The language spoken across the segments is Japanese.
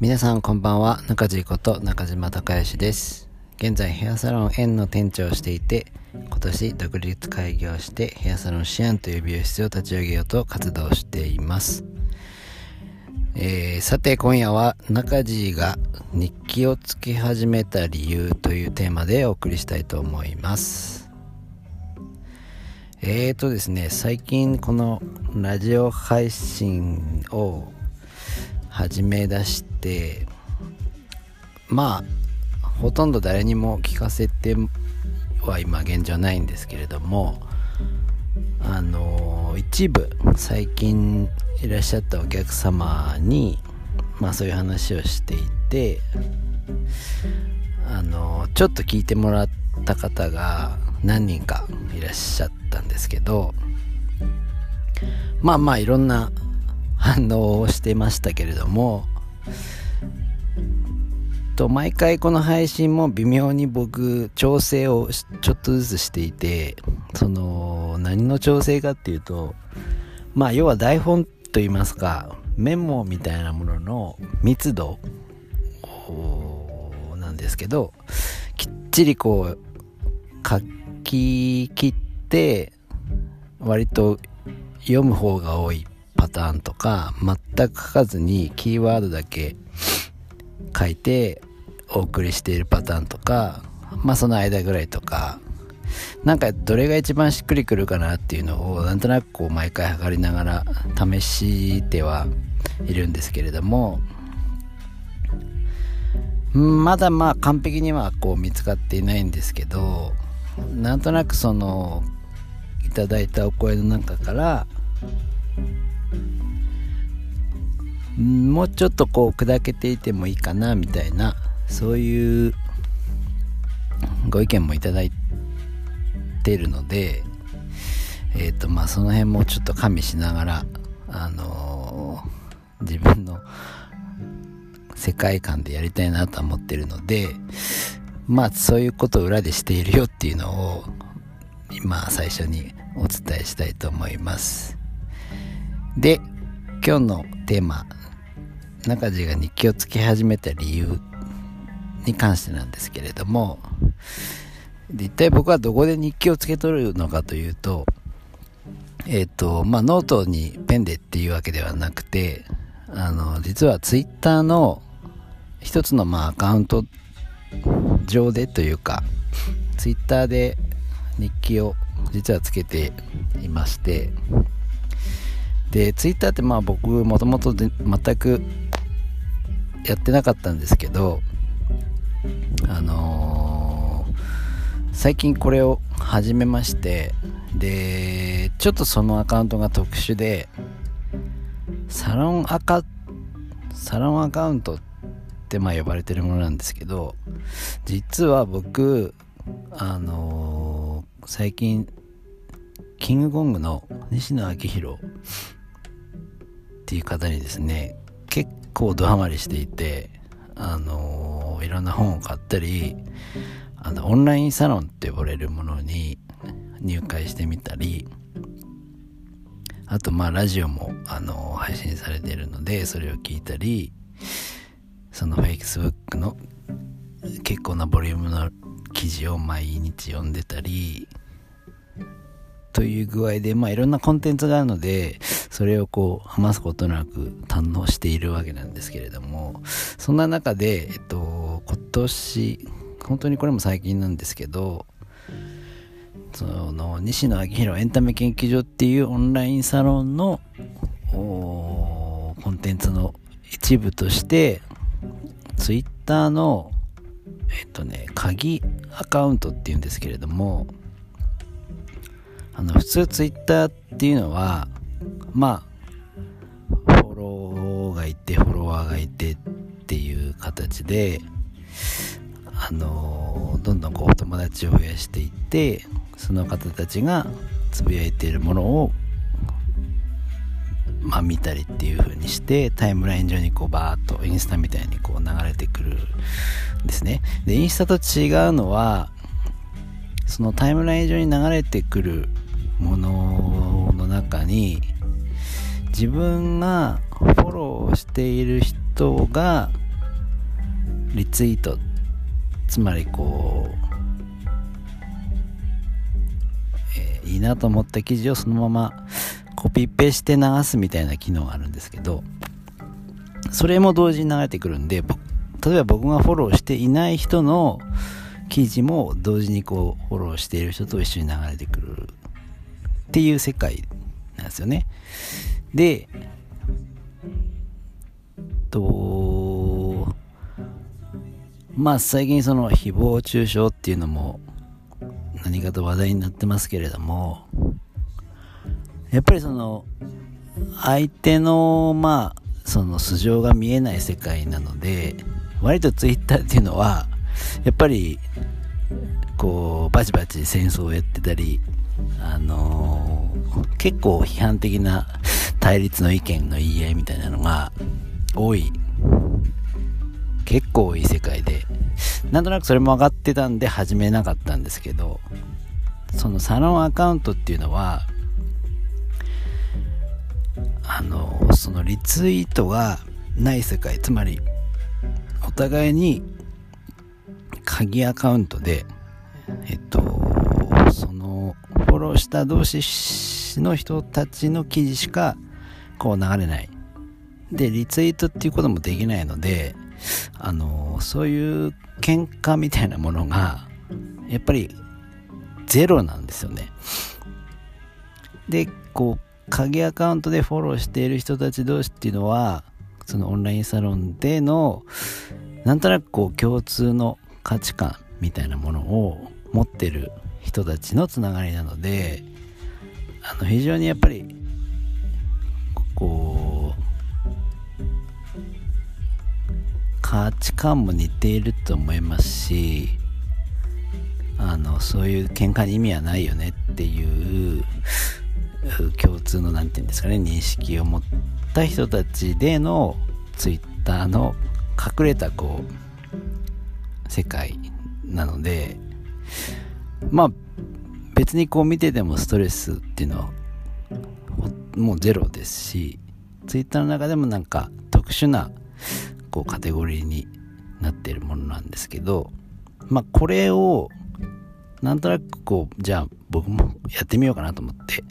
皆さんこんばんは。中地こと中島孝義です。現在ヘアサロン園の店長をしていて今年独立開業してヘアサロンシアンという美容室を立ち上げようと活動しています。えー、さて今夜は中地が日記をつけ始めた理由というテーマでお送りしたいと思います。えーとですね最近このラジオ配信を始め出してまあほとんど誰にも聞かせては今現状ないんですけれどもあの一部最近いらっしゃったお客様にまあそういう話をしていてあのちょっと聞いてもらった方が何人かいらっしゃったんですけどまあまあいろんな反応をしてましたけれどもと毎回この配信も微妙に僕調整をちょっとずつしていてその何の調整かっていうとまあ要は台本といいますかメモみたいなものの密度なんですけどきっちりこう書き切って割と読む方が多い。パターンとか全く書かずにキーワードだけ書いてお送りしているパターンとかまあその間ぐらいとかなんかどれが一番しっくりくるかなっていうのをなんとなくこう毎回測りながら試してはいるんですけれどもまだまあ完璧にはこう見つかっていないんですけどなんとなくそのいただいたお声の中からもうちょっとこう砕けていてもいいかなみたいなそういうご意見もいただいてるのでえっ、ー、とまあその辺もちょっと加味しながらあのー、自分の世界観でやりたいなと思ってるのでまあそういうことを裏でしているよっていうのを今最初にお伝えしたいと思います。で今日のテーマ中地が日記をつけ始めた理由に関してなんですけれども一体僕はどこで日記をつけとるのかというとえっ、ー、とまあノートにペンでっていうわけではなくてあの実はツイッターの一つのまあアカウント上でというかツイッターで日記を実はつけていましてでツイッターってまあ僕もともと全くやってなかったんですけどあのー、最近これを始めましてでちょっとそのアカウントが特殊でサロンアカサロンアカウントってまあ呼ばれてるものなんですけど実は僕あのー、最近キングコングの西野昭弘っていう方にですね結構ドハマりしていてあの、いろんな本を買ったりあのオンラインサロンって呼ばれるものに入会してみたりあとまあラジオも、あの、配信されているのでそれを聞いたりその Facebook の結構なボリュームの記事を毎日読んでたりという具合で、まあいろんなコンテンツがあるので、それをこう余すことなく堪能しているわけなんですけれどもそんな中で、えっと、今年本当にこれも最近なんですけどその西野昭弘エンタメ研究所っていうオンラインサロンのコンテンツの一部としてツイッターのえっとね鍵アカウントっていうんですけれどもあの普通ツイッターっていうのはまあ、フォローがいて、フォロワーがいてっていう形で、あの、どんどんこう、友達を増やしていって、その方たちがつぶやいているものを、まあ、見たりっていう風にしてタイムライン上にこうバーッとインスタみたいにこう流れてくるんですね。でインスタと違うのはそのタイムライン上に流れてくるものの中に自分がフォローしている人がリツイートつまりこう、えー、いいなと思った記事をそのままコピペして流すみたいな機能があるんですけどそれも同時に流れてくるんで例えば僕がフォローしていない人の記事も同時にこうフォローしている人と一緒に流れてくるっていう世界なんですよね。でとまあ最近その誹謗中傷っていうのも何かと話題になってますけれどもやっぱりその相手のまあその素性が見えない世界なので割とツイッターっていうのはやっぱりこうバチバチ戦争をやってたりあのー、結構批判的な対立の意見の言い合いみたいなのが多い。結構多い世界で。なんとなくそれも分かってたんで始めなかったんですけどそのサロンアカウントっていうのはあのそのリツイートがない世界つまりお互いに鍵アカウントでえっとそのフォローした同士の人たちの記事しかこう流れない。でリツイートっていうこともできないのであのそういう喧嘩みたいなものがやっぱりゼロなんですよね。でこう鍵アカウントでフォローしている人たち同士っていうのはそのオンラインサロンでのなんとなくこう共通の価値観みたいなものを持ってる人たちのつながりなのであの非常にやっぱりこう価値観も似ていると思いますしあのそういう喧嘩に意味はないよねっていう共通の何て言うんですかね認識を持った人たちでのツイッターの隠れたこう世界なのでまあ別にこう見ててもストレスっていうのはもうゼロですしツイッターの中でもなんか特殊なこうカテゴリーになってるものなんですけどまあこれをなんとなくこうじゃあ僕もやってみようかなと思って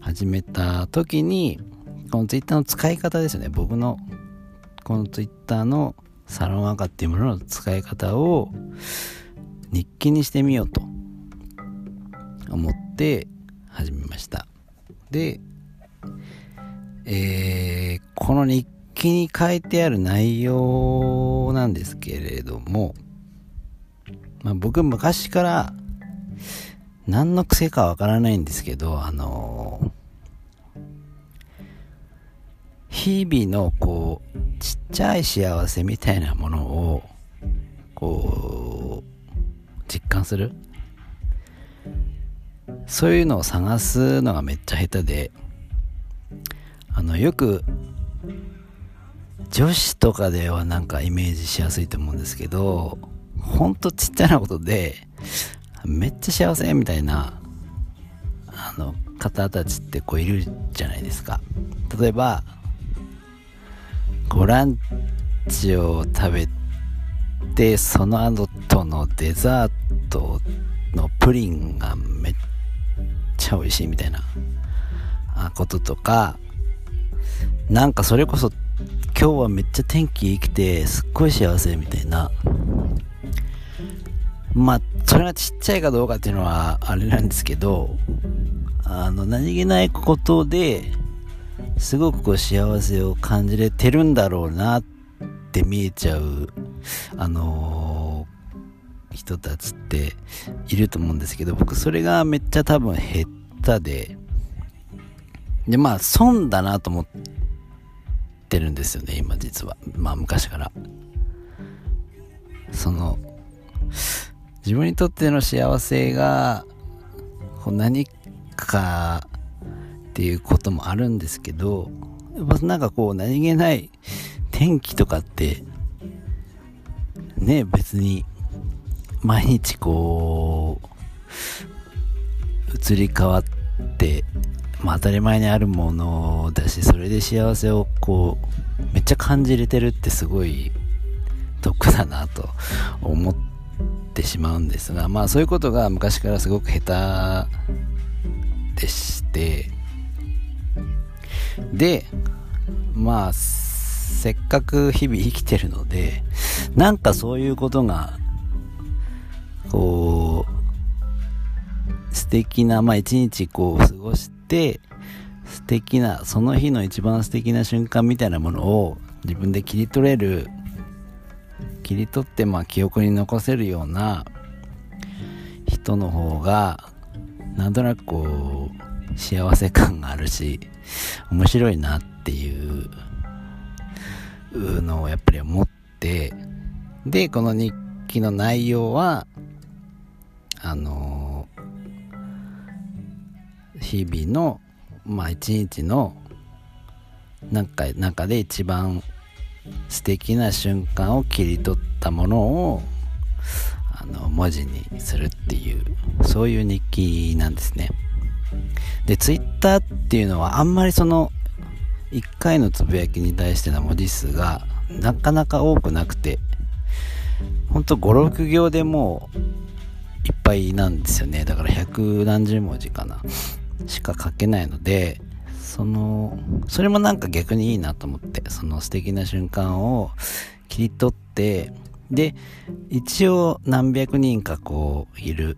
始めた時にこの Twitter の使い方ですよね。僕のこの Twitter のサロン赤っていうものの使い方を日記にしてみようと思って始めました。でえー、この日記に書いてある内容なんですけれども、まあ、僕昔から何の癖かわからないんですけどあのー日々のこうちっちゃい幸せみたいなものをこう実感する。そういうのを探すのがめっちゃ下手であのよく女子とかではなんかイメージしやすいと思うんですけどほんとちっちゃなことでめっちゃ幸せみたいなあの方たちってこういるじゃないですか。例えばこうランチを食べてその後のデザートのプリンがめっちゃ美味しいみたいな。こととか。なんかそれこそ今日はめっちゃ天気良くてすっごい幸せみたいな。まあそれがちっちゃいかどうかっていうのはあれなんですけどあの何気ないことですごくこう幸せを感じれてるんだろうなって見えちゃう、あのー、人たちっていると思うんですけど、僕それがめっちゃ多分減ったで、で、まあ損だなと思ってるんですよね、今実は。まあ昔から。その、自分にとっての幸せが、こう何かっていうこともあるんですけど、やっぱなんかこう何気ない天気とかって、ね、別に毎日こう、移り変わって、まあ当たり前にあるものだし、それで幸せをこう、めっちゃ感じれてるってすごい得だなと思ってしまうんですがまあそういうことが昔からすごく下手でしてでまあせっかく日々生きてるのでなんかそういうことがこう素敵なまあ一日こう過ごして素敵なその日の一番素敵な瞬間みたいなものを自分で切り取れる切り取ってまあ記憶に残せるような人の方がなんとなくこう幸せ感があるし面白いなっていうのをやっぱり思ってでこの日記の内容はあの日々のまあ一日の中中で一番素敵な瞬間を切り取ったものをあの文字にするっていうそういう日記なんですね。でツイッターっていうのはあんまりその1回のつぶやきに対しての文字数がなかなか多くなくてほんと56行でもういっぱいなんですよね。だから百何十文字かな。しか書けないのでそのそれもなんか逆にいいなと思ってその素敵な瞬間を切り取ってで一応何百人かこういる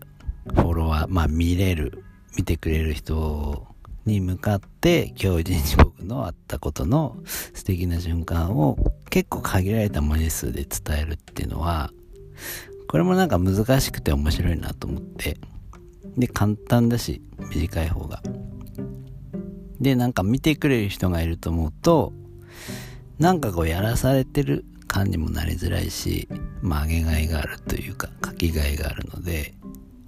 フォロワーまあ見れる見てくれる人に向かって今日一日僕の会ったことの素敵な瞬間を結構限られた文字数で伝えるっていうのはこれもなんか難しくて面白いなと思って。で簡単だし短い方が。でなんか見てくれる人がいると思うとなんかこうやらされてる感にもなりづらいしまあ上げがいがあるというか書きがいがあるので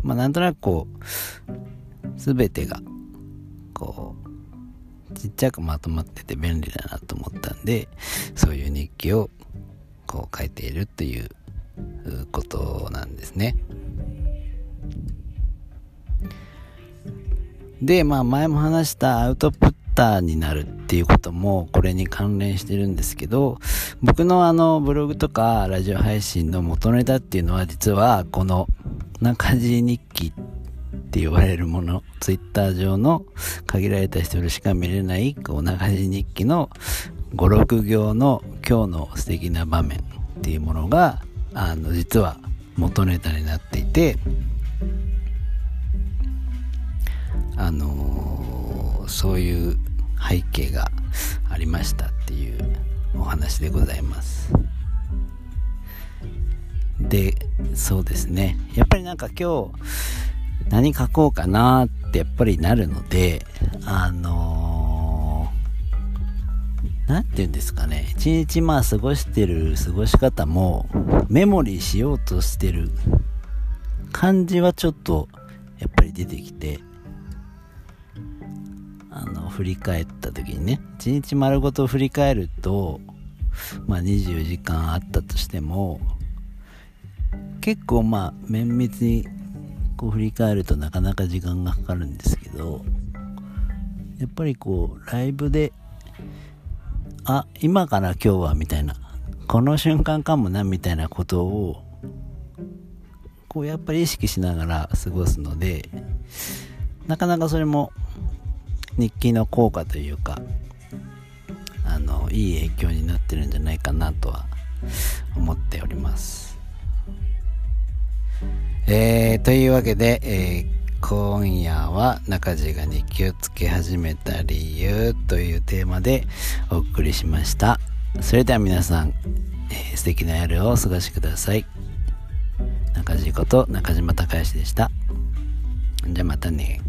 まあなんとなくこう全てがこうちっちゃくまとまってて便利だなと思ったんでそういう日記をこう書いているっていうことなんですね。で、まあ前も話したアウトプッターになるっていうこともこれに関連してるんですけど、僕のあのブログとかラジオ配信の元ネタっていうのは実はこの中地日記って言われるもの、ツイッター上の限られた人しか見れないこう中地日記の5、6行の今日の素敵な場面っていうものがあの実は元ネタになっていてあのー、そういう背景がありましたっていうお話でございます。でそうですね。やっぱりなんか今日何書こうかなってやっぱりなるのであの何、て言うんですかね。一日まあ過ごしてる過ごし方もメモリーしようとしてる感じはちょっとやっぱり出てきてあの振り返った時にね。一日丸ごと振り返るとまあ24時間あったとしても結構まあ綿密にこう振り返るとなかなか時間がかかるんですけどやっぱりこうライブであ今から今日はみたいな。この瞬間かもなみたいなことをこうやっぱり意識しながら過ごすのでなかなかそれも日記の効果というかあのいい影響になってるんじゃないかなとは思っております。えー、というわけで、えー、今夜は中地が日記をつけ始めた理由というテーマでお送りしました。それでは皆さん、えー、素敵な夜をお過ごしください。中地こと中島隆之でした。じゃあまたね。